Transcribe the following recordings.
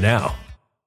now.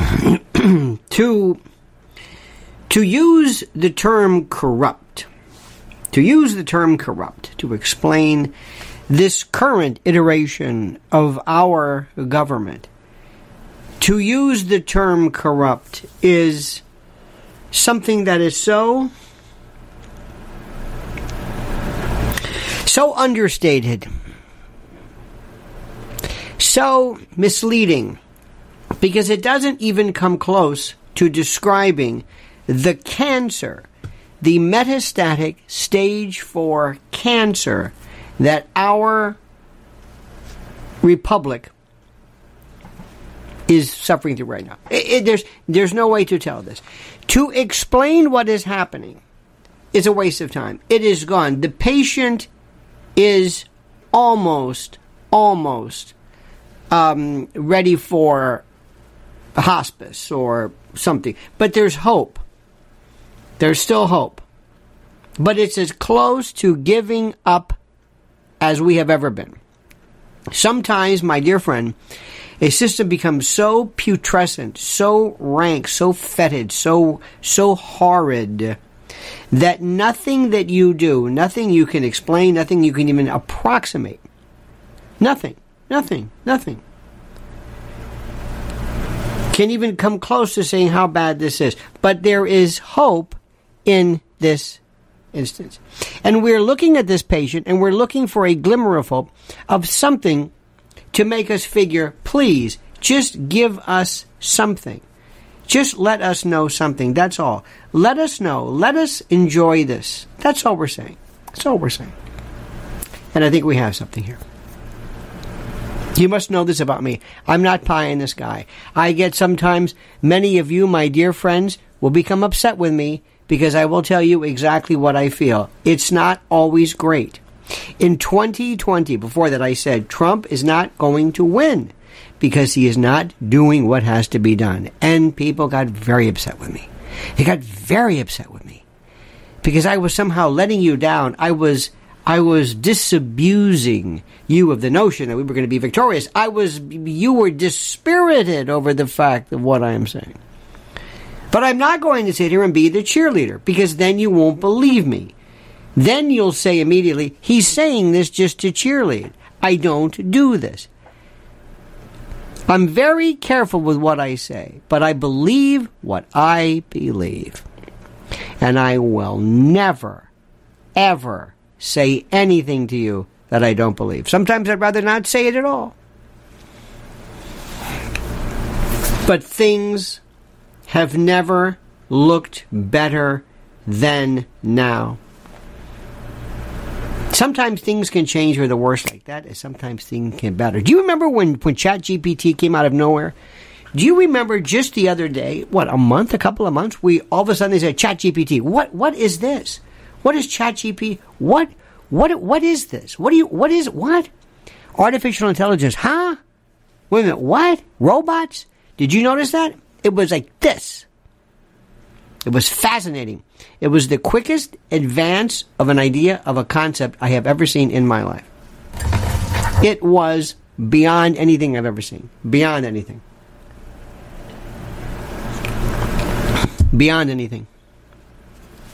to to use the term corrupt to use the term corrupt to explain this current iteration of our government to use the term corrupt is something that is so so understated so misleading because it doesn't even come close to describing the cancer, the metastatic stage 4 cancer that our republic is suffering through right now. It, it, there's, there's no way to tell this. To explain what is happening is a waste of time. It is gone. The patient is almost, almost um, ready for hospice or something. But there's hope. There's still hope. But it's as close to giving up as we have ever been. Sometimes, my dear friend, a system becomes so putrescent, so rank, so fetid, so so horrid that nothing that you do, nothing you can explain, nothing you can even approximate, nothing, nothing, nothing can even come close to saying how bad this is. But there is hope in this instance. And we're looking at this patient and we're looking for a glimmer of hope of something to make us figure, please, just give us something. Just let us know something. That's all. Let us know. Let us enjoy this. That's all we're saying. That's all we're saying. And I think we have something here. You must know this about me. I'm not pie in the sky. I get sometimes, many of you, my dear friends, will become upset with me because I will tell you exactly what I feel. It's not always great. In 2020, before that, I said Trump is not going to win because he is not doing what has to be done. And people got very upset with me. They got very upset with me because I was somehow letting you down. I was I was disabusing you of the notion that we were going to be victorious. I was, you were dispirited over the fact of what I am saying. But I'm not going to sit here and be the cheerleader because then you won't believe me. Then you'll say immediately, he's saying this just to cheerlead. I don't do this. I'm very careful with what I say, but I believe what I believe. And I will never, ever say anything to you that I don't believe. Sometimes I'd rather not say it at all. But things have never looked better than now. Sometimes things can change for the worse like that, and sometimes things can better. Do you remember when, when ChatGPT came out of nowhere? Do you remember just the other day, what, a month, a couple of months, we all of a sudden they said ChatGPT. What what is this? What is ChatGPT? What what what is this? What do you what is what? Artificial intelligence, huh? Wait a minute, what? Robots? Did you notice that? It was like this. It was fascinating. It was the quickest advance of an idea of a concept I have ever seen in my life. It was beyond anything I've ever seen. Beyond anything. Beyond anything.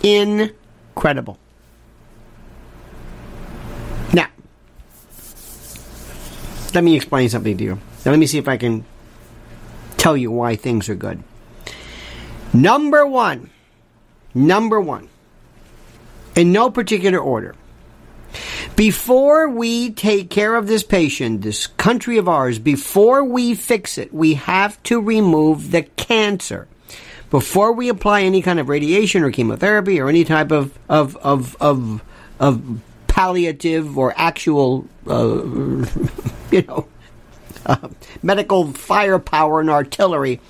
Incredible. Now, let me explain something to you. Now, let me see if I can tell you why things are good. Number one, number one, in no particular order. Before we take care of this patient, this country of ours, before we fix it, we have to remove the cancer. Before we apply any kind of radiation or chemotherapy or any type of, of, of, of, of palliative or actual, uh, you know, uh, medical firepower and artillery,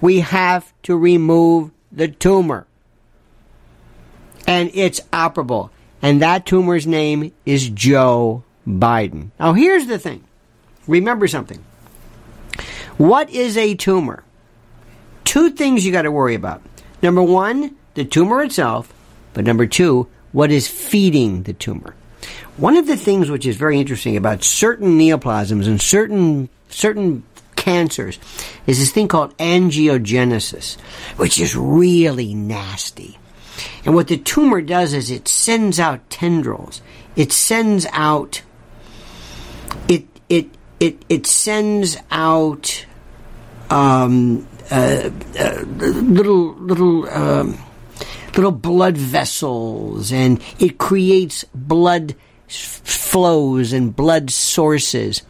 we have to remove the tumor. And it's operable. And that tumor's name is Joe Biden. Now, here's the thing remember something. What is a tumor? Two things you got to worry about. Number one, the tumor itself, but number two, what is feeding the tumor? One of the things which is very interesting about certain neoplasms and certain certain cancers is this thing called angiogenesis, which is really nasty. And what the tumor does is it sends out tendrils. It sends out it it it it sends out um, uh, uh, little little um, little blood vessels, and it creates blood flows and blood sources.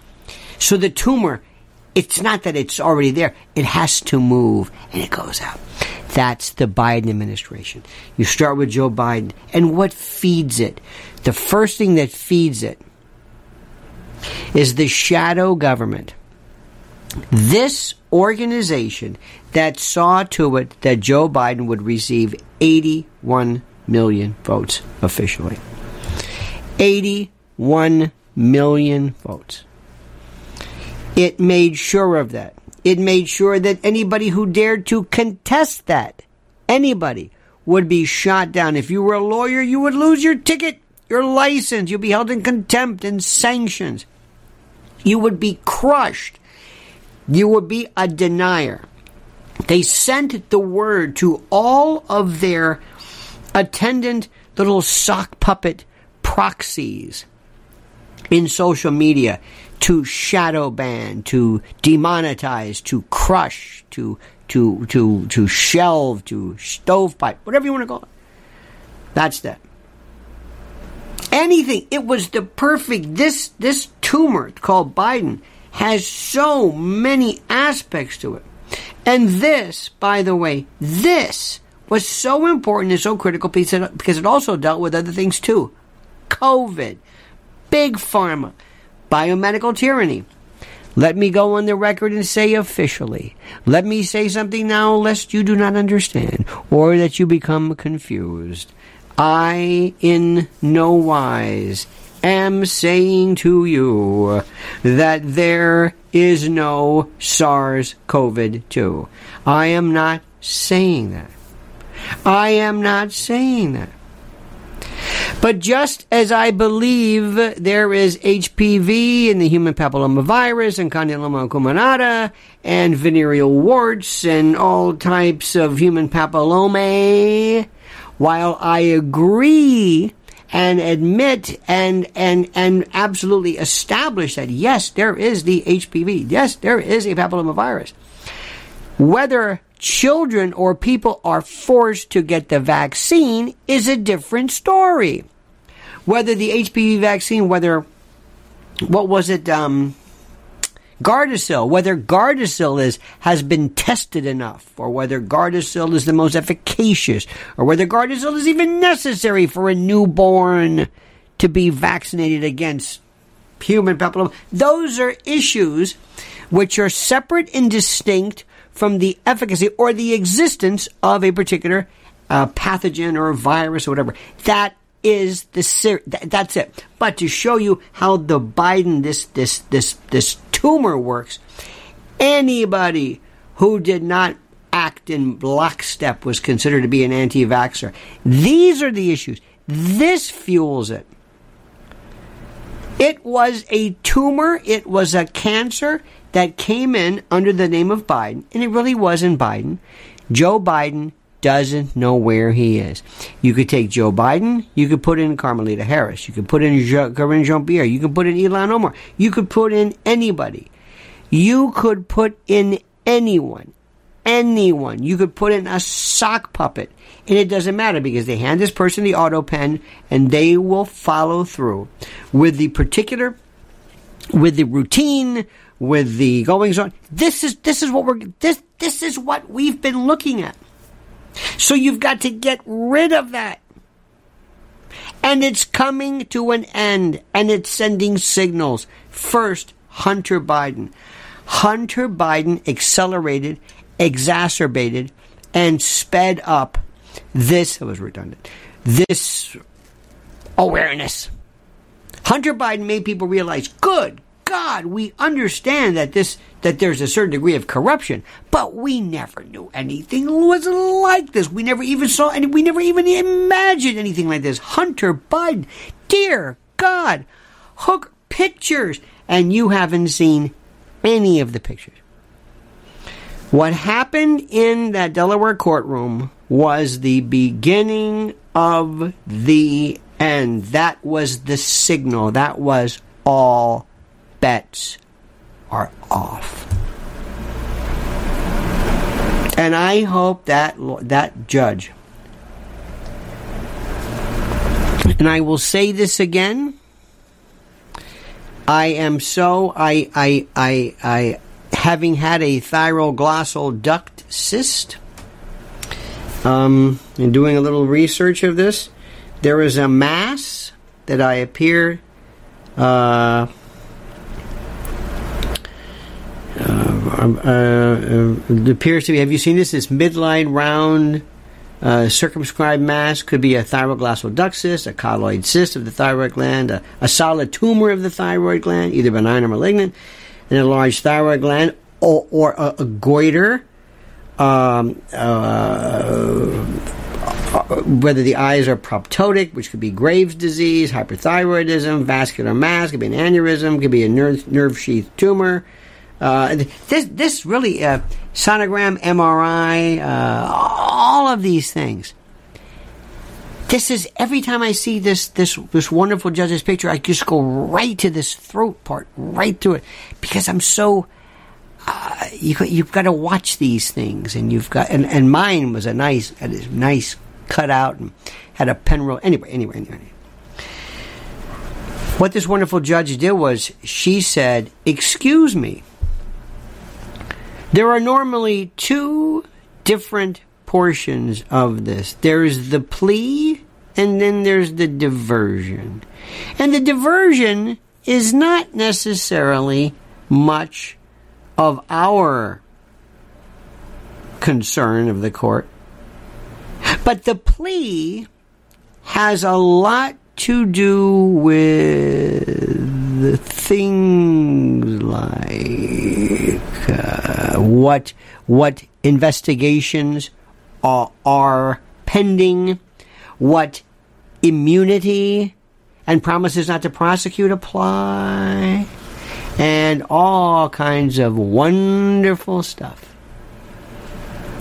So the tumor, it's not that it's already there, it has to move and it goes out. That's the Biden administration. You start with Joe Biden. And what feeds it? The first thing that feeds it is the shadow government. This organization that saw to it that Joe Biden would receive 81 million votes officially. 81 million votes. It made sure of that. It made sure that anybody who dared to contest that, anybody, would be shot down. If you were a lawyer, you would lose your ticket, your license. You'd be held in contempt and sanctions. You would be crushed. You will be a denier. They sent the word to all of their attendant little sock puppet proxies in social media to shadow ban, to demonetize, to crush, to to to to shelve, to stovepipe, whatever you want to call it. That's that. Anything. It was the perfect this this tumor called Biden has so many aspects to it. And this, by the way, this was so important and so critical because it also dealt with other things too. COVID, big pharma, biomedical tyranny. Let me go on the record and say officially. Let me say something now lest you do not understand or that you become confused. I, in no wise, am saying to you that there is no SARS CoV 2. I am not saying that. I am not saying that. But just as I believe there is HPV in the human papillomavirus and condyloma acuminata and venereal warts and all types of human papillomae, while I agree and admit and and and absolutely establish that yes, there is the HPV. Yes, there is a papillomavirus. Whether children or people are forced to get the vaccine is a different story. Whether the HPV vaccine, whether what was it, um, Gardasil, whether Gardasil is has been tested enough, or whether Gardasil is the most efficacious, or whether Gardasil is even necessary for a newborn to be vaccinated against human papilloma. Those are issues which are separate and distinct from the efficacy or the existence of a particular uh, pathogen or virus or whatever. That is the ser- that's it. But to show you how the Biden this this this this tumor works, anybody who did not act in lockstep was considered to be an anti-vaxxer. These are the issues. This fuels it. It was a tumor. It was a cancer that came in under the name of Biden, and it really was in Biden. Joe Biden doesn't know where he is. You could take Joe Biden, you could put in Carmelita Harris, you could put in Karine Jean Pierre, you could put in Ilhan Omar, you could put in anybody. You could put in anyone. Anyone. You could put in a sock puppet. And it doesn't matter because they hand this person the auto pen and they will follow through with the particular, with the routine, with the goings on. This is this is what we're this this is what we've been looking at. So you've got to get rid of that. And it's coming to an end and it's sending signals. First, Hunter Biden. Hunter Biden accelerated, exacerbated, and sped up this, it was redundant, this awareness. Hunter Biden made people realize, good God, we understand that this that there's a certain degree of corruption, but we never knew anything was like this. We never even saw and we never even imagined anything like this. Hunter Biden, dear God, hook pictures, and you haven't seen any of the pictures. What happened in that Delaware courtroom was the beginning of the end. That was the signal. That was all bets are off. And I hope that that judge and I will say this again I am so I I I I having had a thyroglossal duct cyst um and doing a little research of this there is a mass that I appear uh uh, uh, it appears to be. Have you seen this? This midline round Uh, circumscribed mass could be a thyroglossal duct cyst, a colloid cyst of the thyroid gland, a, a solid tumor of the thyroid gland, either benign or malignant, an enlarged thyroid gland, or, or a, a goiter. Um, uh, whether the eyes are proptotic, which could be Graves' disease, hyperthyroidism, vascular mass, could be an aneurysm, could be a nerve, nerve sheath tumor. Uh, this, this really, uh, sonogram, MRI, uh, all of these things. This is every time I see this this this wonderful judge's picture, I just go right to this throat part, right through it, because I'm so. Uh, you you've got to watch these things, and you've got and, and mine was a nice a nice cut out and had a pen roll. Anyway, anyway, anyway. What this wonderful judge did was she said, "Excuse me." There are normally two different portions of this. There's the plea and then there's the diversion. And the diversion is not necessarily much of our concern of the court. But the plea has a lot to do with things like uh, what what investigations are, are pending, what immunity and promises not to prosecute apply, and all kinds of wonderful stuff.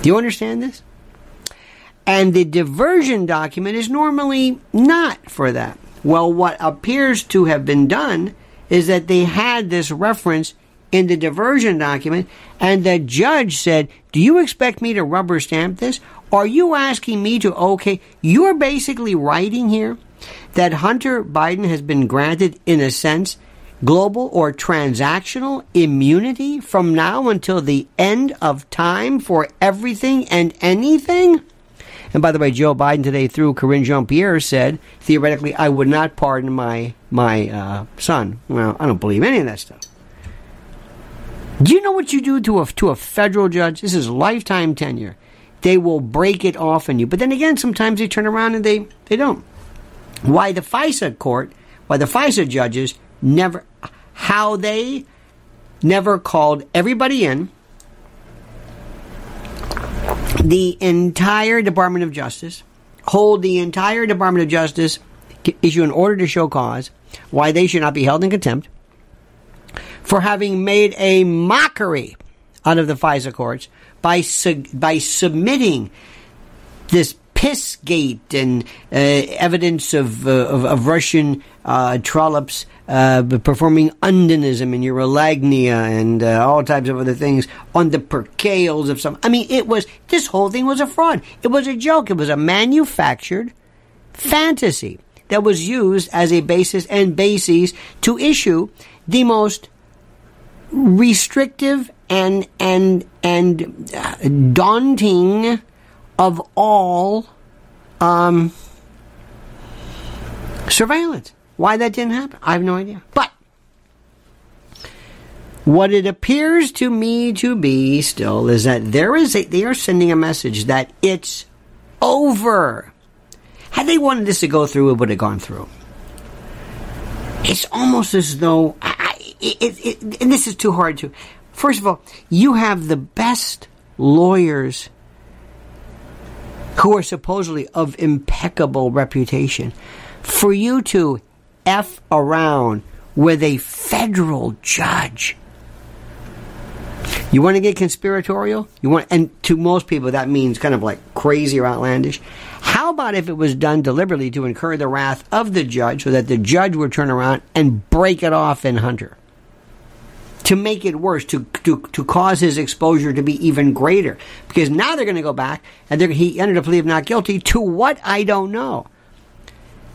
Do you understand this? And the diversion document is normally not for that. Well, what appears to have been done is that they had this reference in the diversion document, and the judge said, Do you expect me to rubber stamp this? Are you asking me to, okay, you're basically writing here that Hunter Biden has been granted, in a sense, global or transactional immunity from now until the end of time for everything and anything? And by the way, Joe Biden today, through Karine Jean Pierre, said theoretically, I would not pardon my my uh, son. Well, I don't believe any of that stuff. Do you know what you do to a to a federal judge? This is lifetime tenure. They will break it off on you. But then again, sometimes they turn around and they they don't. Why the FISA court? Why the FISA judges never? How they never called everybody in the entire Department of Justice, hold the entire Department of Justice, issue an order to show cause why they should not be held in contempt for having made a mockery out of the FISA courts by su- by submitting this Pissgate and uh, evidence of, uh, of, of Russian uh, trollops uh, performing undinism and urolagnia and uh, all types of other things on the percales of some. I mean, it was this whole thing was a fraud. It was a joke. It was a manufactured fantasy that was used as a basis and basis to issue the most restrictive and and and uh, daunting of all um, surveillance. Why that didn't happen, I have no idea. But what it appears to me to be still is that there is a, they are sending a message that it's over. Had they wanted this to go through, it would have gone through. It's almost as though, I, it, it, and this is too hard to. First of all, you have the best lawyers who are supposedly of impeccable reputation, for you to F around with a federal judge. You want to get conspiratorial? You want, and to most people that means kind of like crazy or outlandish. How about if it was done deliberately to incur the wrath of the judge so that the judge would turn around and break it off in Hunter? to make it worse, to, to, to cause his exposure to be even greater. Because now they're going to go back and he ended up of not guilty to what I don't know.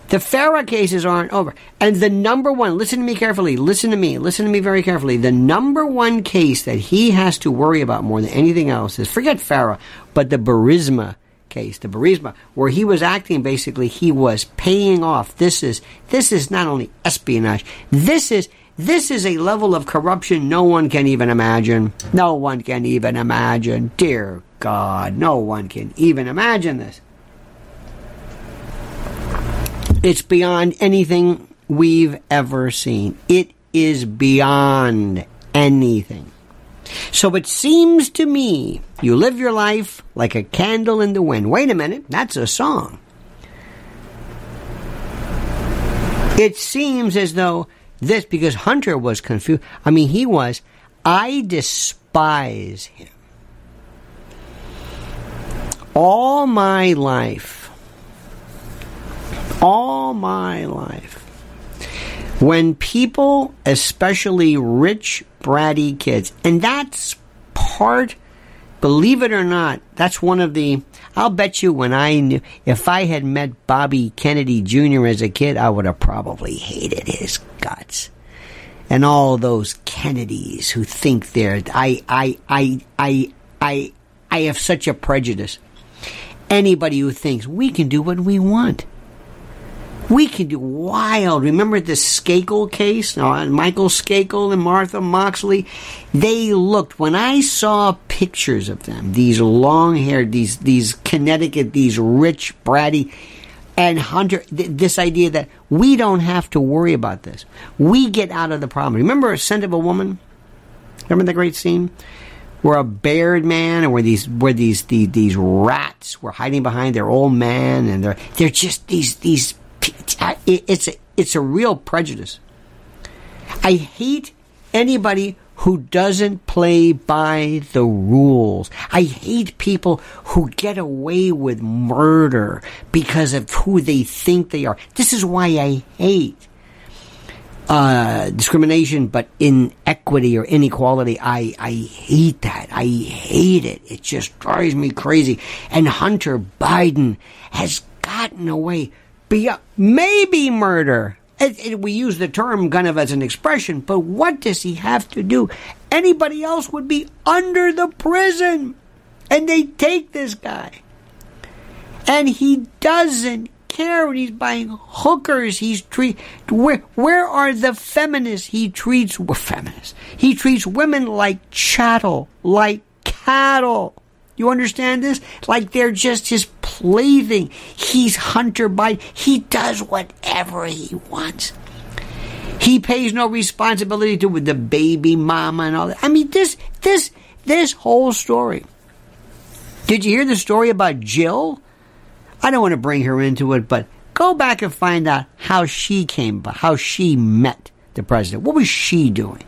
The FARA cases aren't over. And the number one, listen to me carefully, listen to me, listen to me very carefully. The number one case that he has to worry about more than anything else is forget FARA, but the Burisma case, the Burisma, where he was acting basically, he was paying off. This is, this is not only espionage, this is, this is a level of corruption no one can even imagine. No one can even imagine. Dear God, no one can even imagine this. It's beyond anything we've ever seen. It is beyond anything. So it seems to me you live your life like a candle in the wind. Wait a minute, that's a song. It seems as though this, because Hunter was confused. I mean, he was, I despise him. All my life, all my life, when people, especially rich, bratty kids, and that's part, believe it or not, that's one of the, I'll bet you when I knew, if I had met Bobby Kennedy Jr. as a kid, I would have probably hated his guts. And all those Kennedys who think they're, I, I, I, I, I, I have such a prejudice. Anybody who thinks we can do what we want we could do wild. Remember the Skakel case? Michael Skakel and Martha Moxley? They looked, when I saw pictures of them, these long haired, these, these Connecticut, these rich, bratty, and Hunter, th- this idea that we don't have to worry about this. We get out of the problem. Remember a scent of a woman? Remember the great scene? Where a bared man and where these where these, these these rats were hiding behind their old man and they're they're just these these it's a, it's a real prejudice. I hate anybody who doesn't play by the rules. I hate people who get away with murder because of who they think they are. This is why I hate uh, discrimination, but inequity or inequality. I, I hate that. I hate it. It just drives me crazy. And Hunter Biden has gotten away be maybe murder. It, it, we use the term kind of as an expression, but what does he have to do? Anybody else would be under the prison, and they take this guy, and he doesn't care. He's buying hookers. He's treat where where are the feminists? He treats feminists. He treats women like chattel, like cattle. You understand this? Like they're just his plaything. He's Hunter Biden. He does whatever he wants. He pays no responsibility to the baby mama and all that. I mean, this, this, this whole story. Did you hear the story about Jill? I don't want to bring her into it, but go back and find out how she came, how she met the president. What was she doing?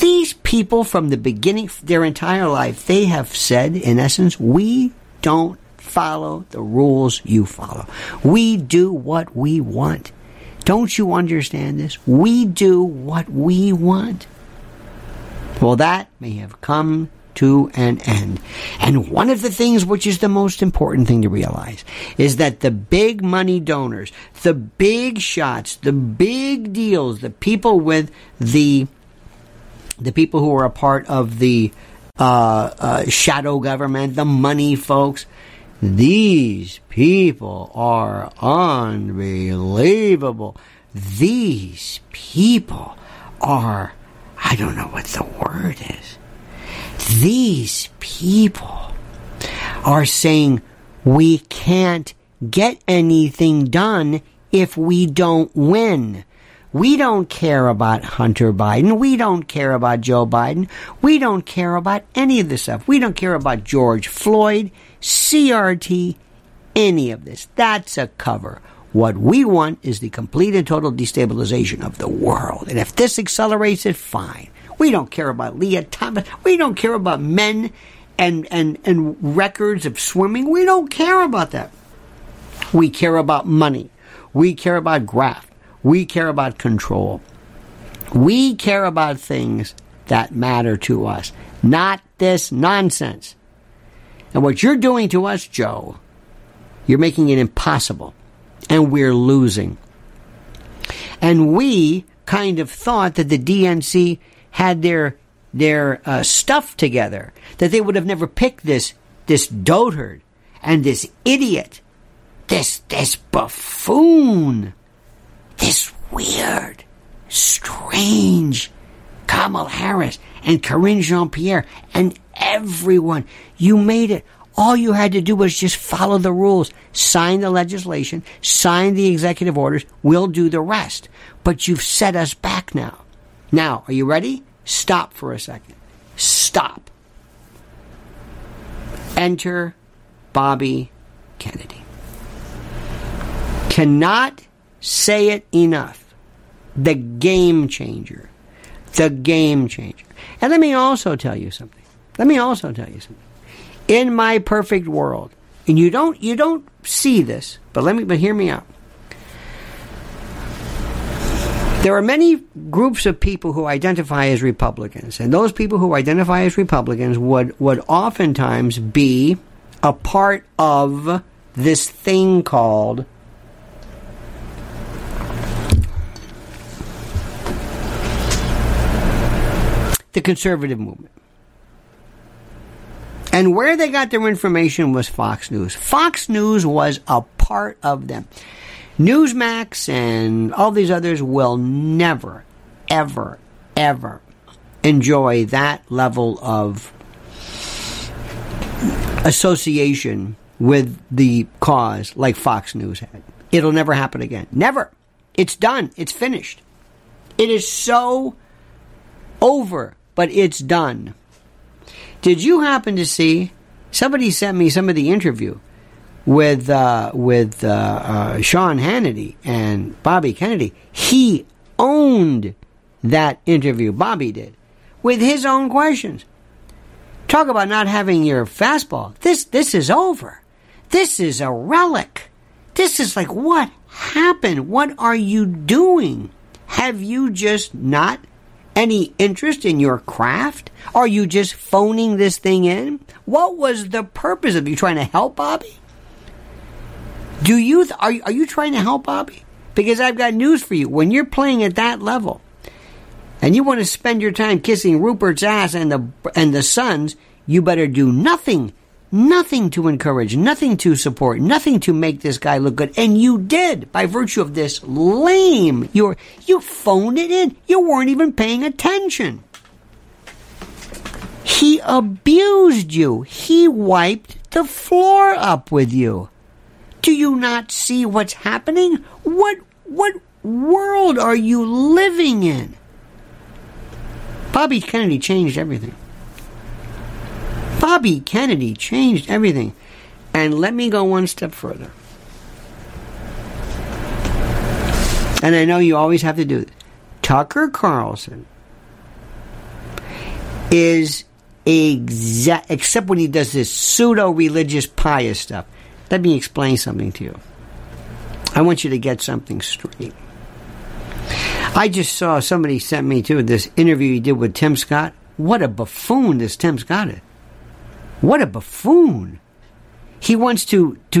These people from the beginning, their entire life, they have said, in essence, we don't follow the rules you follow. We do what we want. Don't you understand this? We do what we want. Well, that may have come to an end. And one of the things which is the most important thing to realize is that the big money donors, the big shots, the big deals, the people with the the people who are a part of the uh, uh, shadow government, the money folks, these people are unbelievable. These people are, I don't know what the word is. These people are saying we can't get anything done if we don't win. We don't care about Hunter Biden. We don't care about Joe Biden. We don't care about any of this stuff. We don't care about George Floyd, CRT, any of this. That's a cover. What we want is the complete and total destabilization of the world. And if this accelerates it, fine. We don't care about Lia Thomas. We don't care about men and, and, and records of swimming. We don't care about that. We care about money. We care about graft. We care about control. We care about things that matter to us, not this nonsense. And what you're doing to us, Joe, you're making it impossible. And we're losing. And we kind of thought that the DNC had their their uh, stuff together, that they would have never picked this this dotard and this idiot, this this buffoon this weird, strange Kamal Harris and Karine Jean Pierre and everyone. You made it. All you had to do was just follow the rules, sign the legislation, sign the executive orders. We'll do the rest. But you've set us back now. Now, are you ready? Stop for a second. Stop. Enter Bobby Kennedy. Cannot say it enough. The game changer. The game changer. And let me also tell you something. Let me also tell you something. In my perfect world, and you don't you don't see this, but let me but hear me out. There are many groups of people who identify as Republicans, and those people who identify as Republicans would, would oftentimes be a part of this thing called the conservative movement. And where they got their information was Fox News. Fox News was a part of them. Newsmax and all these others will never, ever, ever enjoy that level of association with the cause like Fox News had. It'll never happen again. Never. It's done. It's finished. It is so over, but it's done. Did you happen to see? Somebody sent me some of the interview with uh, with uh, uh, Sean Hannity and Bobby Kennedy. He owned that interview. Bobby did with his own questions. Talk about not having your fastball. This this is over. This is a relic. This is like what happened? What are you doing? Have you just not any interest in your craft? Are you just phoning this thing in? What was the purpose of you trying to help Bobby? Do you th- are are you trying to help Bobby? Because I've got news for you. When you're playing at that level, and you want to spend your time kissing Rupert's ass and the and the Sons, you better do nothing, nothing to encourage, nothing to support, nothing to make this guy look good. And you did by virtue of this lame. You you phoned it in. You weren't even paying attention. He abused you. He wiped the floor up with you. Do you not see what's happening? What what world are you living in? Bobby Kennedy changed everything. Bobby Kennedy changed everything. And let me go one step further. And I know you always have to do this. Tucker Carlson is exact, except when he does this pseudo religious pious stuff. Let me explain something to you. I want you to get something straight. I just saw somebody sent me to this interview he did with Tim Scott. What a buffoon this Tim Scott is. What a buffoon. He wants to, to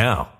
now.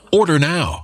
Order now.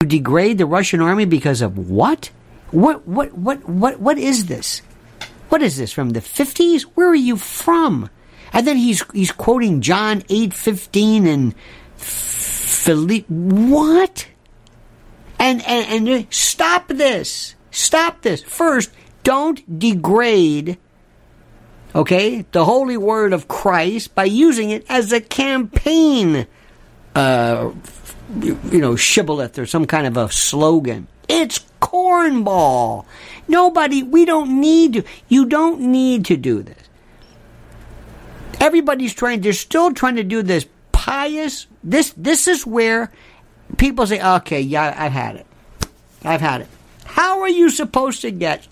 To degrade the Russian army because of what? What what what what what is this? What is this from the 50s? Where are you from? And then he's he's quoting John 8:15 and Philippe what? And, and and uh, stop this. Stop this. First, don't degrade okay, the holy word of Christ by using it as a campaign, uh, you know, shibboleth or some kind of a slogan. It's cornball. Nobody, we don't need to, you don't need to do this. Everybody's trying, they're still trying to do this pious, this, this is where people say, okay, yeah, I've had it. I've had it. How are you supposed to get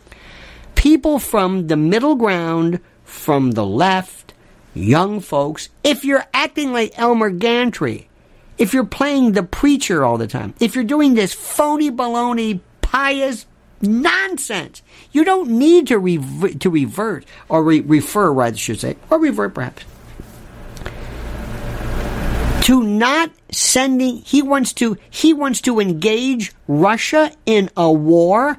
people from the middle ground from the left, young folks, if you're acting like Elmer Gantry, if you're playing the preacher all the time, if you're doing this phony baloney, pious nonsense, you don't need to rev- to revert or re- refer, rather, should say, or revert perhaps to not sending. He wants to. He wants to engage Russia in a war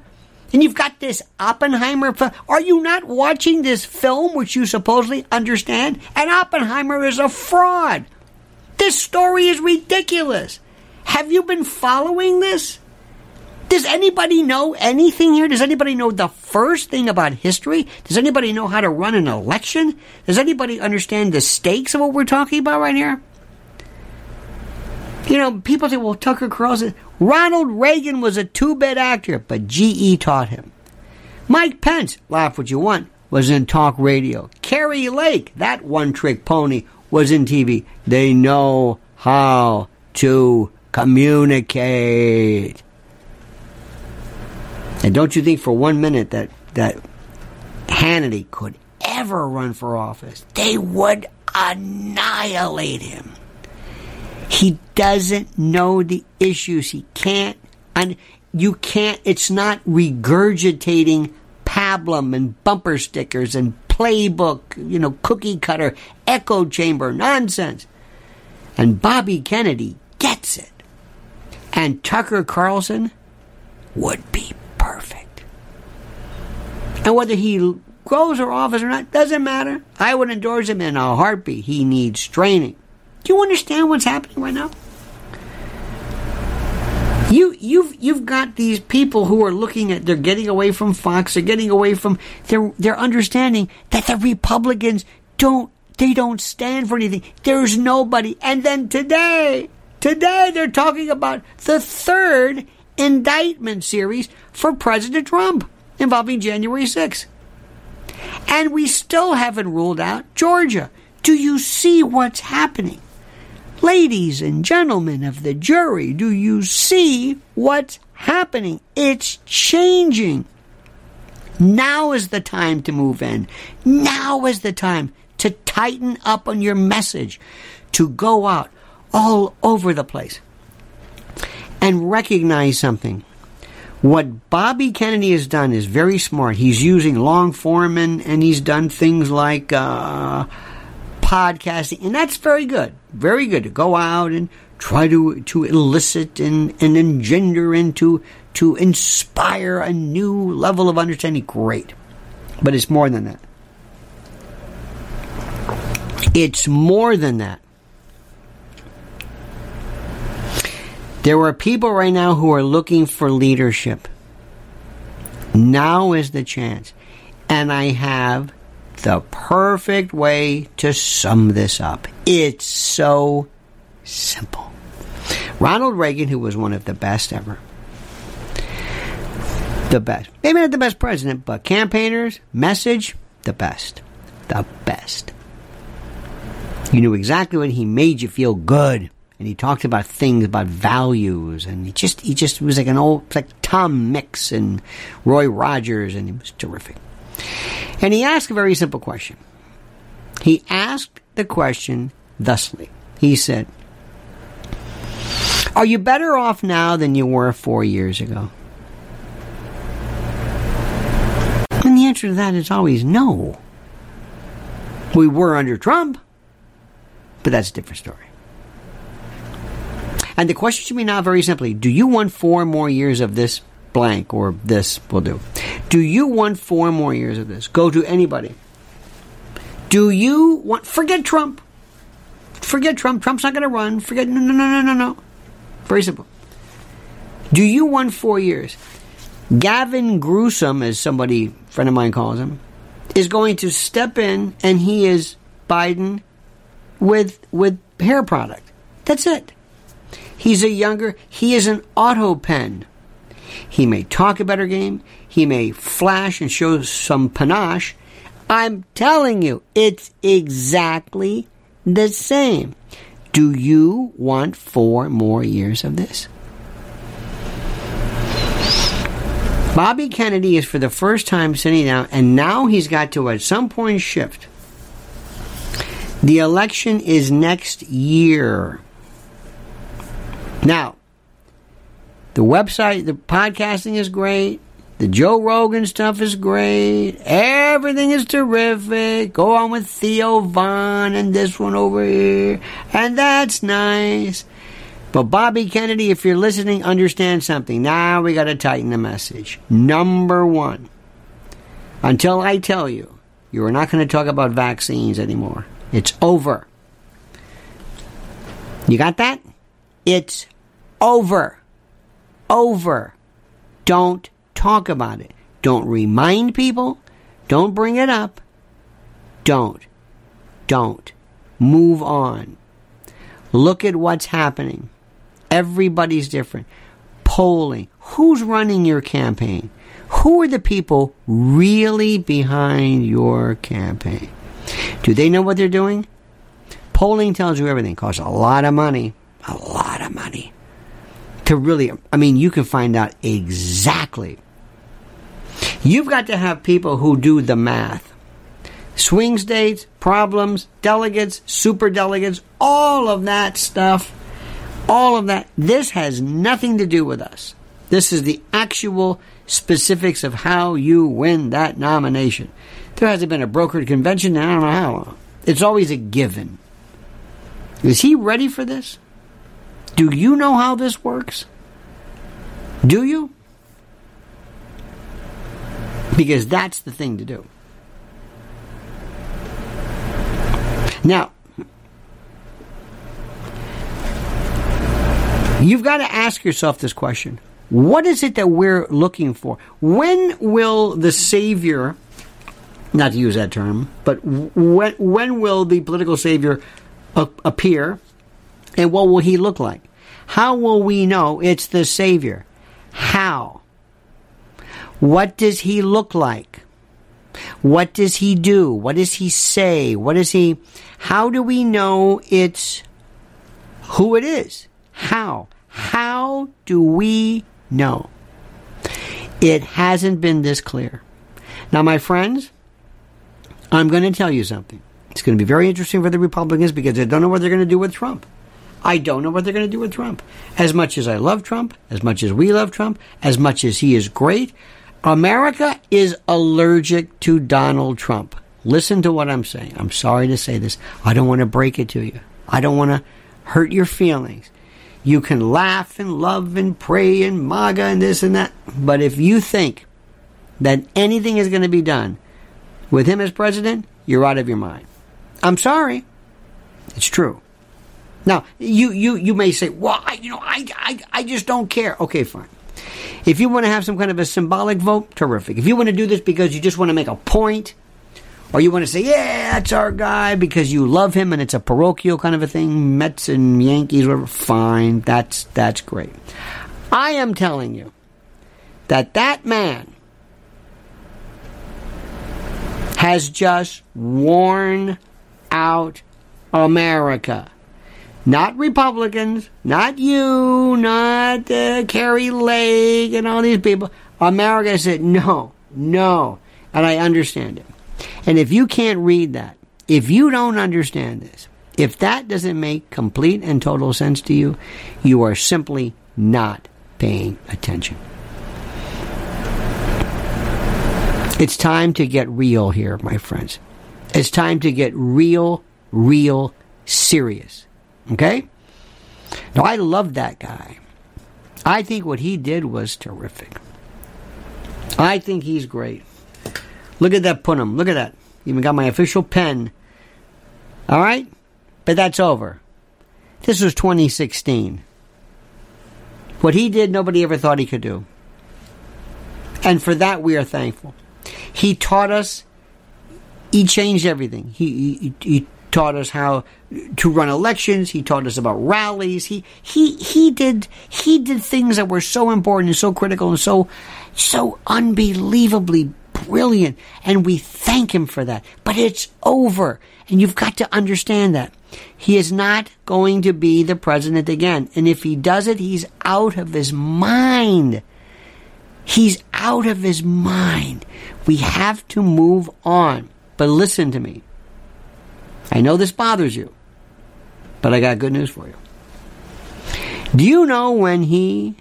and you've got this Oppenheimer. Are you not watching this film, which you supposedly understand? And Oppenheimer is a fraud. This story is ridiculous. Have you been following this? Does anybody know anything here? Does anybody know the first thing about history? Does anybody know how to run an election? Does anybody understand the stakes of what we're talking about right here? You know, people say, well, Tucker Carlson, Ronald Reagan was a two bit actor, but GE taught him. Mike Pence, laugh what you want, was in talk radio. Kari Lake, that one trick pony, was in TV. They know how to communicate. And don't you think for one minute that, that Hannity could ever run for office? They would annihilate him. He doesn't know the issues. He can't, and you can't, it's not regurgitating pablum and bumper stickers and playbook, you know, cookie cutter, echo chamber nonsense. And Bobby Kennedy gets it. And Tucker Carlson would be perfect. And whether he goes or office or not, doesn't matter. I would endorse him in a heartbeat. He needs training. Do you understand what's happening right now? You you've you've got these people who are looking at they're getting away from Fox, they're getting away from they're they're understanding that the Republicans don't they don't stand for anything. There's nobody. And then today, today they're talking about the third indictment series for President Trump involving January 6th. And we still haven't ruled out Georgia. Do you see what's happening? Ladies and gentlemen of the jury, do you see what's happening? It's changing. Now is the time to move in. Now is the time to tighten up on your message, to go out all over the place and recognize something. What Bobby Kennedy has done is very smart. He's using long form and, and he's done things like uh, podcasting, and that's very good. Very good to go out and try to, to elicit and, and engender and to, to inspire a new level of understanding. Great. But it's more than that. It's more than that. There are people right now who are looking for leadership. Now is the chance. And I have the perfect way to sum this up. It's so simple. Ronald Reagan, who was one of the best ever, the best, maybe not the best president, but campaigners, message, the best. The best. You knew exactly when he made you feel good and he talked about things about values and he just he just was like an old like Tom Mix and Roy Rogers and he was terrific. And he asked a very simple question. He asked the question thusly. He said, Are you better off now than you were four years ago? And the answer to that is always no. We were under Trump, but that's a different story. And the question to me now, very simply, do you want four more years of this blank or this will do? Do you want four more years of this? Go to anybody. Do you want, forget Trump. Forget Trump. Trump's not going to run. Forget, no, no, no, no, no, no. Very simple. Do you want four years? Gavin Gruesome, as somebody, friend of mine calls him, is going to step in and he is Biden with, with hair product. That's it. He's a younger, he is an auto pen. He may talk a better game, he may flash and show some panache. I'm telling you, it's exactly the same. Do you want four more years of this? Bobby Kennedy is for the first time sitting down, and now he's got to at some point shift. The election is next year. Now, the website, the podcasting is great. The Joe Rogan stuff is great. Everything is terrific. Go on with Theo Von and this one over here. And that's nice. But Bobby Kennedy, if you're listening, understand something. Now we got to tighten the message. Number one, until I tell you, you are not going to talk about vaccines anymore. It's over. You got that? It's over. Over. Don't talk about it. Don't remind people. Don't bring it up. Don't. Don't. Move on. Look at what's happening. Everybody's different. Polling. Who's running your campaign? Who are the people really behind your campaign? Do they know what they're doing? Polling tells you everything. It costs a lot of money. A lot of money to really, I mean, you can find out exactly. You've got to have people who do the math. Swing states, problems, delegates, super delegates, all of that stuff, all of that. This has nothing to do with us. This is the actual specifics of how you win that nomination. There hasn't been a brokered convention in I don't know how long. It's always a given. Is he ready for this? Do you know how this works? Do you? Because that's the thing to do. Now, you've got to ask yourself this question What is it that we're looking for? When will the Savior, not to use that term, but when, when will the political Savior appear? And what will he look like? How will we know it's the Savior? How? What does he look like? What does he do? What does he say? What does he, how do we know it's who it is? How? How do we know? It hasn't been this clear. Now, my friends, I'm going to tell you something. It's going to be very interesting for the Republicans because they don't know what they're going to do with Trump. I don't know what they're going to do with Trump. As much as I love Trump, as much as we love Trump, as much as he is great, America is allergic to Donald Trump. Listen to what I'm saying. I'm sorry to say this. I don't want to break it to you. I don't want to hurt your feelings. You can laugh and love and pray and MAGA and this and that. But if you think that anything is going to be done with him as president, you're out of your mind. I'm sorry. It's true. Now, you, you, you may say, well, I, you know, I, I, I just don't care. Okay, fine. If you want to have some kind of a symbolic vote, terrific. If you want to do this because you just want to make a point, or you want to say, yeah, that's our guy because you love him and it's a parochial kind of a thing, Mets and Yankees, whatever, fine. That's, that's great. I am telling you that that man has just worn out America. Not Republicans, not you, not uh, Kari Lake and all these people. America said no, no. And I understand it. And if you can't read that, if you don't understand this, if that doesn't make complete and total sense to you, you are simply not paying attention. It's time to get real here, my friends. It's time to get real, real serious. Okay? Now, I love that guy. I think what he did was terrific. I think he's great. Look at that Punim. Look at that. Even got my official pen. All right? But that's over. This was 2016. What he did, nobody ever thought he could do. And for that, we are thankful. He taught us, he changed everything. He, he, he taught us how to run elections. He taught us about rallies. He he he did he did things that were so important and so critical and so so unbelievably brilliant. And we thank him for that. But it's over, and you've got to understand that he is not going to be the president again. And if he does it, he's out of his mind. He's out of his mind. We have to move on. But listen to me. I know this bothers you, but I got good news for you. Do you know when he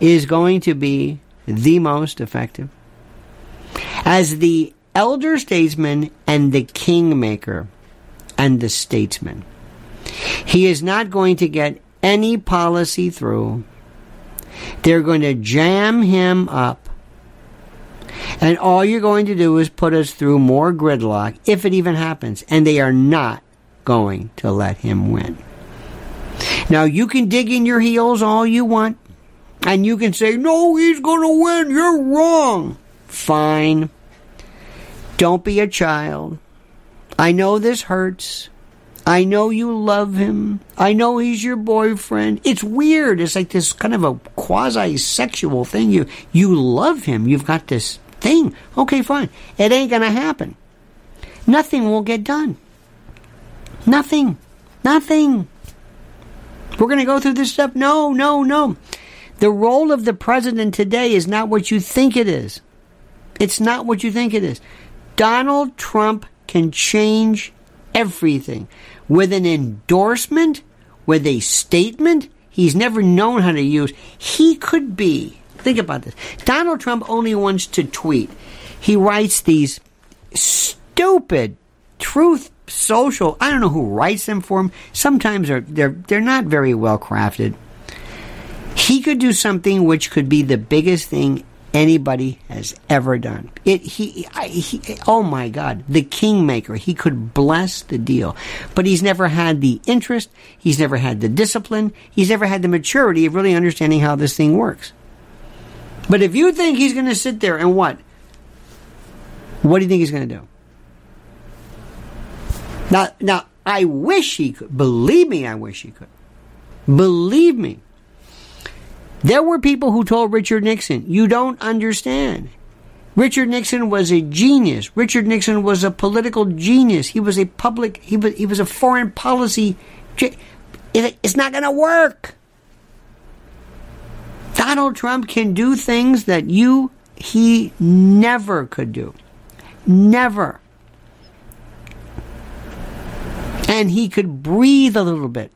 is going to be the most effective? As the elder statesman and the kingmaker and the statesman. He is not going to get any policy through. They're going to jam him up and all you're going to do is put us through more gridlock, if it even happens. And they are not going to let him win. Now, you can dig in your heels all you want, and you can say, no, he's going to win. You're wrong. Fine. Don't be a child. I know this hurts. I know you love him. I know he's your boyfriend. It's weird. It's like this kind of a quasi sexual thing. You you love him. You've got this thing. Okay, fine. It ain't going to happen. Nothing will get done. Nothing. Nothing. We're going to go through this stuff. No, no, no. The role of the president today is not what you think it is. It's not what you think it is. Donald Trump can change everything with an endorsement, with a statement he's never known how to use. He could be Think about this. Donald Trump only wants to tweet. He writes these stupid truth social. I don't know who writes them for him. Sometimes they're they're they're not very well crafted. He could do something which could be the biggest thing anybody has ever done. It he, he oh my god, the kingmaker. He could bless the deal. But he's never had the interest, he's never had the discipline, he's never had the maturity of really understanding how this thing works. But if you think he's going to sit there and what? What do you think he's going to do? Now, now, I wish he could. Believe me, I wish he could. Believe me. There were people who told Richard Nixon, you don't understand. Richard Nixon was a genius. Richard Nixon was a political genius. He was a public, he was, he was a foreign policy. It's not going to work. Donald Trump can do things that you, he never could do. Never. and he could breathe a little bit.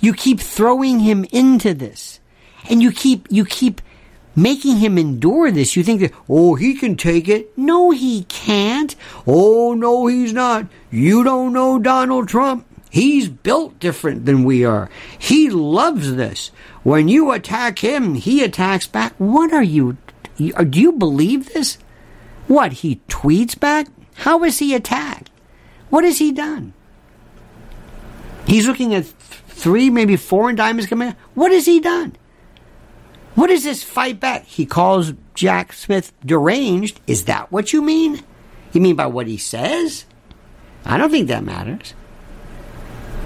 You keep throwing him into this. And you keep, you keep making him endure this. You think that, oh, he can take it. No, he can't. Oh, no, he's not. You don't know Donald Trump. He's built different than we are. He loves this. When you attack him, he attacks back. What are you? Do you believe this? What, he tweets back? How is he attacked? What has he done? He's looking at three, maybe four diamonds coming. What has he done? What is this fight back? He calls Jack Smith deranged. Is that what you mean? You mean by what he says? I don't think that matters.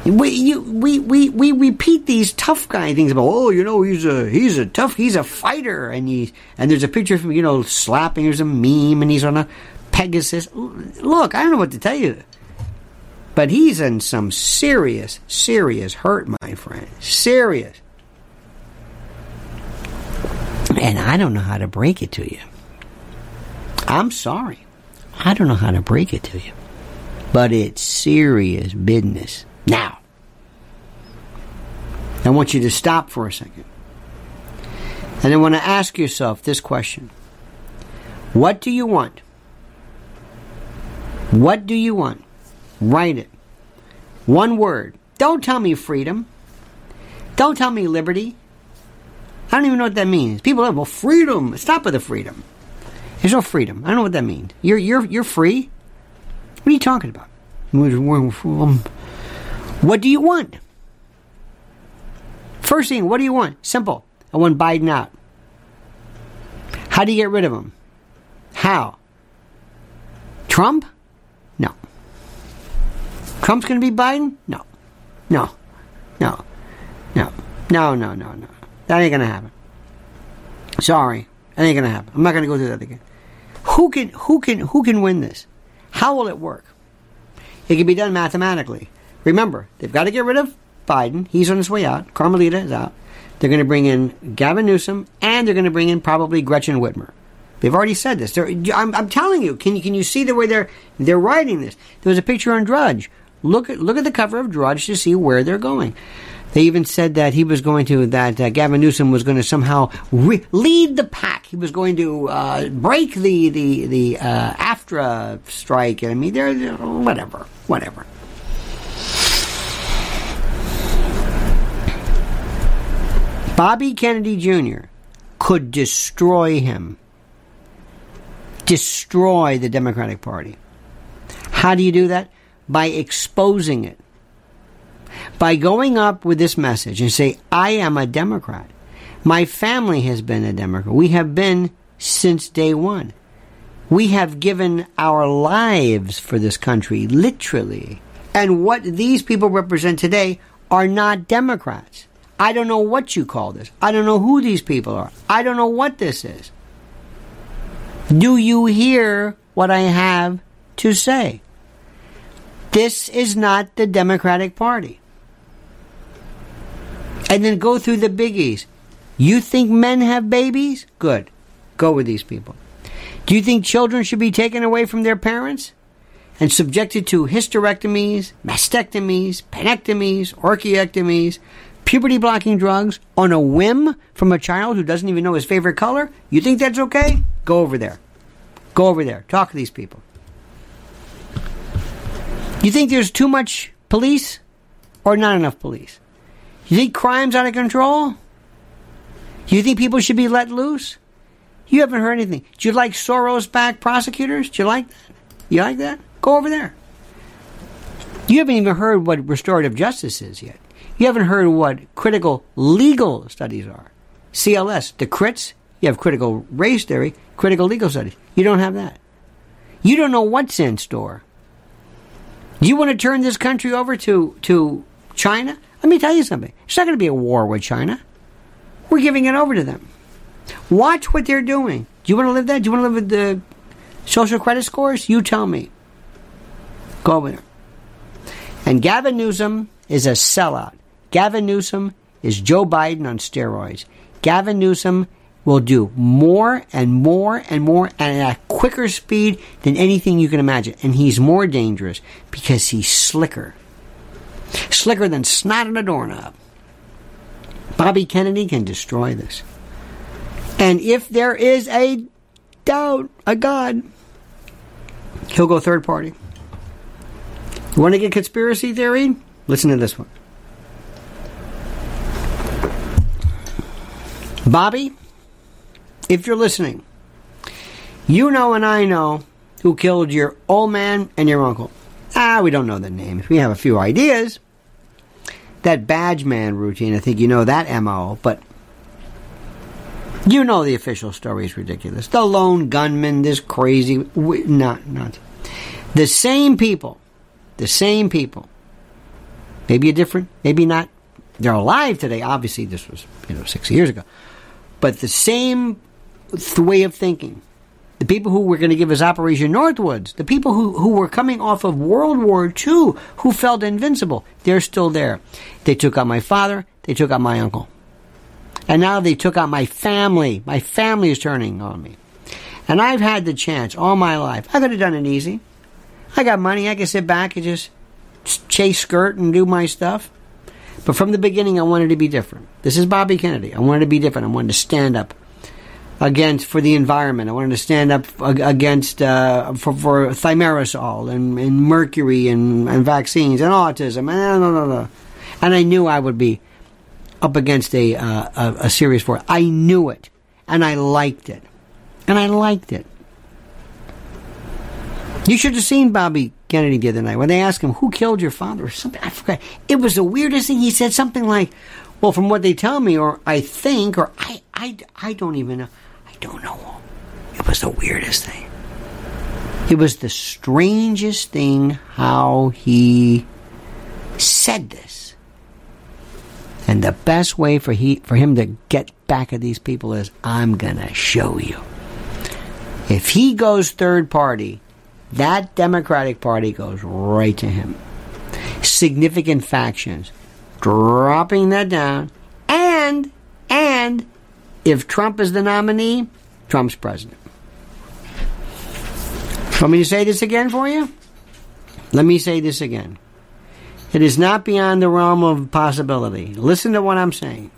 We, you, we, we, we repeat these tough guy things about, oh, you know, he's a, he's a tough, he's a fighter. And he, and there's a picture of him, you know, slapping, there's a meme and he's on a Pegasus. Look, I don't know what to tell you. But he's in some serious, serious hurt, my friend. Serious. And I don't know how to break it to you. I'm sorry. I don't know how to break it to you. But it's serious business. Now, I want you to stop for a second. And I want to ask yourself this question What do you want? What do you want? Write it. One word. Don't tell me freedom. Don't tell me liberty. I don't even know what that means. People are, well, freedom. Stop with the freedom. There's no freedom. I don't know what that means. You're, you're, you're free? What are you talking about? What do you want? First thing, what do you want? Simple. I want Biden out. How do you get rid of him? How? Trump? No. Trump's going to be Biden? No. No. No. No. No, no, no, no. That ain't going to happen. Sorry. That ain't going to happen. I'm not going to go through that again. Who can, who can, who can win this? How will it work? It can be done mathematically. Remember, they've got to get rid of Biden. He's on his way out. Carmelita is out. They're going to bring in Gavin Newsom, and they're going to bring in probably Gretchen Whitmer. They've already said this. I'm, I'm, telling you. Can you can you see the way they're they're writing this? There was a picture on Drudge Look at look at the cover of Drudge to see where they're going. They even said that he was going to that uh, Gavin Newsom was going to somehow re- lead the pack. He was going to uh, break the the the uh, AFTRA strike. I mean, they're, they're whatever, whatever. Bobby Kennedy Jr. could destroy him, destroy the Democratic Party. How do you do that? by exposing it. By going up with this message and say, I am a Democrat. My family has been a Democrat. We have been since day one. We have given our lives for this country, literally. And what these people represent today are not Democrats. I don't know what you call this. I don't know who these people are. I don't know what this is. Do you hear what I have to say? This is not the Democratic Party. And then go through the biggies. You think men have babies? Good. Go with these people. Do you think children should be taken away from their parents and subjected to hysterectomies, mastectomies, penectomies, orchiectomies, puberty blocking drugs on a whim from a child who doesn't even know his favorite color? You think that's okay? Go over there. Go over there. Talk to these people. You think there's too much police or not enough police? You think crime's out of control? You think people should be let loose? You haven't heard anything. Do you like Soros backed prosecutors? Do you like that? You like that? Go over there. You haven't even heard what restorative justice is yet. You haven't heard what critical legal studies are. CLS, the crits, you have critical race theory, critical legal studies. You don't have that. You don't know what's in store. You want to turn this country over to, to China? Let me tell you something. It's not going to be a war with China. We're giving it over to them. Watch what they're doing. Do you want to live that? Do you want to live with the social credit scores? You tell me. Go over there. And Gavin Newsom is a sellout. Gavin Newsom is Joe Biden on steroids. Gavin Newsom will do more and more and more and at a quicker speed than anything you can imagine. And he's more dangerous because he's slicker. Slicker than snot on a doorknob. Bobby Kennedy can destroy this. And if there is a doubt, a God, he'll go third party. You want to get conspiracy theory? Listen to this one. Bobby, if you're listening, you know and I know who killed your old man and your uncle. Ah, we don't know the names. We have a few ideas. That badge man routine, I think you know that MO, but you know the official story is ridiculous. The lone gunman, this crazy, not, not. The same people, the same people, maybe a different, maybe not. They're alive today. Obviously, this was, you know, six years ago. But the same way of thinking. The people who were going to give us Operation Northwoods, the people who, who were coming off of World War II, who felt invincible, they're still there. They took out my father, they took out my uncle. And now they took out my family. My family is turning on me. And I've had the chance all my life. I could have done it easy. I got money. I could sit back and just chase skirt and do my stuff. But from the beginning, I wanted to be different. This is Bobby Kennedy. I wanted to be different. I wanted to stand up against for the environment. I wanted to stand up against uh, for, for thimerosal and, and mercury and, and, vaccines and autism and no, no, no. And I knew I would be up against a, uh, a, a serious force. I knew it, and I liked it, and I liked it. You should have seen Bobby Kennedy the other night when they asked him who killed your father or something. I forgot. It was the weirdest thing. He said something like, "Well, from what they tell me, or I think, or I, I, I don't even know. I don't know." It was the weirdest thing. It was the strangest thing how he said this. And the best way for he for him to get back at these people is I'm gonna show you. If he goes third party, that Democratic Party goes right to him. Significant factions dropping that down, and and if Trump is the nominee, Trump's president. Want me to say this again for you? Let me say this again. It is not beyond the realm of possibility. Listen to what I'm saying.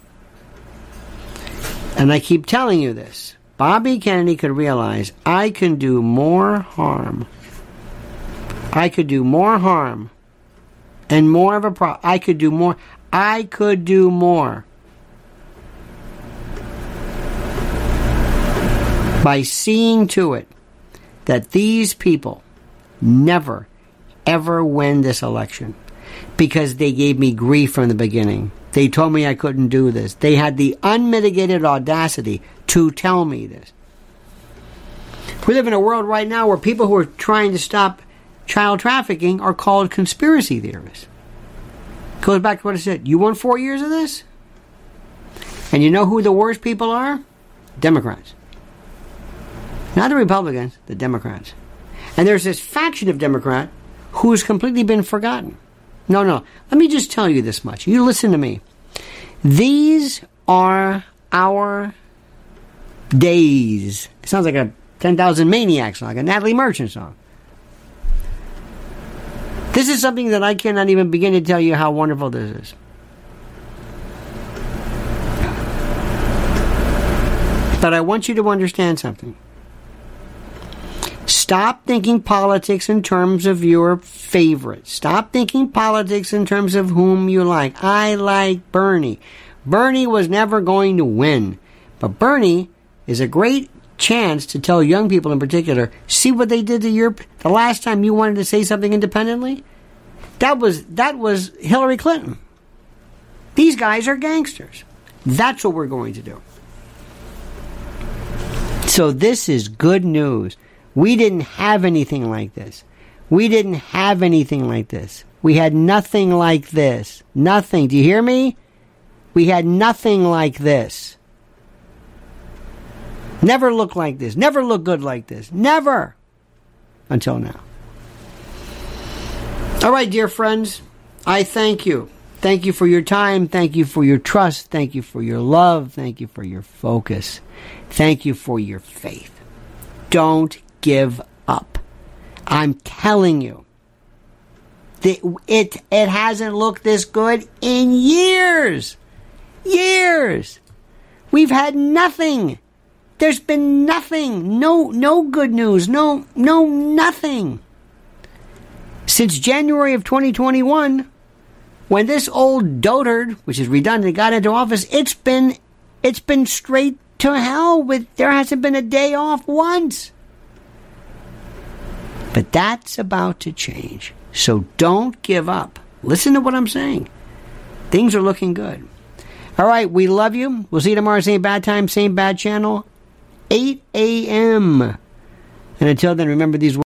And I keep telling you this. Bobby Kennedy could realize I can do more harm I could do more harm and more of a problem. I could do more. I could do more by seeing to it that these people never, ever win this election because they gave me grief from the beginning. They told me I couldn't do this. They had the unmitigated audacity to tell me this. We live in a world right now where people who are trying to stop child trafficking are called conspiracy theorists. Goes back to what I said. You want four years of this? And you know who the worst people are? Democrats. Not the Republicans, the Democrats. And there's this faction of Democrat who has completely been forgotten. No, no. Let me just tell you this much. You listen to me. These are our days. It sounds like a 10,000 Maniacs song, a Natalie Merchant song. This is something that I cannot even begin to tell you how wonderful this is. But I want you to understand something. Stop thinking politics in terms of your favorite. Stop thinking politics in terms of whom you like. I like Bernie. Bernie was never going to win. But Bernie is a great chance to tell young people in particular, see what they did to Europe the last time you wanted to say something independently? That was that was Hillary Clinton. These guys are gangsters. That's what we're going to do. So this is good news. We didn't have anything like this. We didn't have anything like this. We had nothing like this. Nothing. Do you hear me? We had nothing like this. Never looked like this. Never looked good like this. Never. Until now. All right, dear friends, I thank you. Thank you for your time. Thank you for your trust. Thank you for your love. Thank you for your focus. Thank you for your faith. Don't give up. I'm telling you. It it hasn't looked this good in years. Years. We've had nothing. There's been nothing. No no good news. No no nothing. Since January of 2021, when this old dotard, which is redundant, got into office, it's been it's been straight to hell with there hasn't been a day off once. But that's about to change. So don't give up. Listen to what I'm saying. Things are looking good. All right, we love you. We'll see you tomorrow, same bad time, same bad channel, 8 a.m. And until then, remember these words.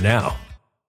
now.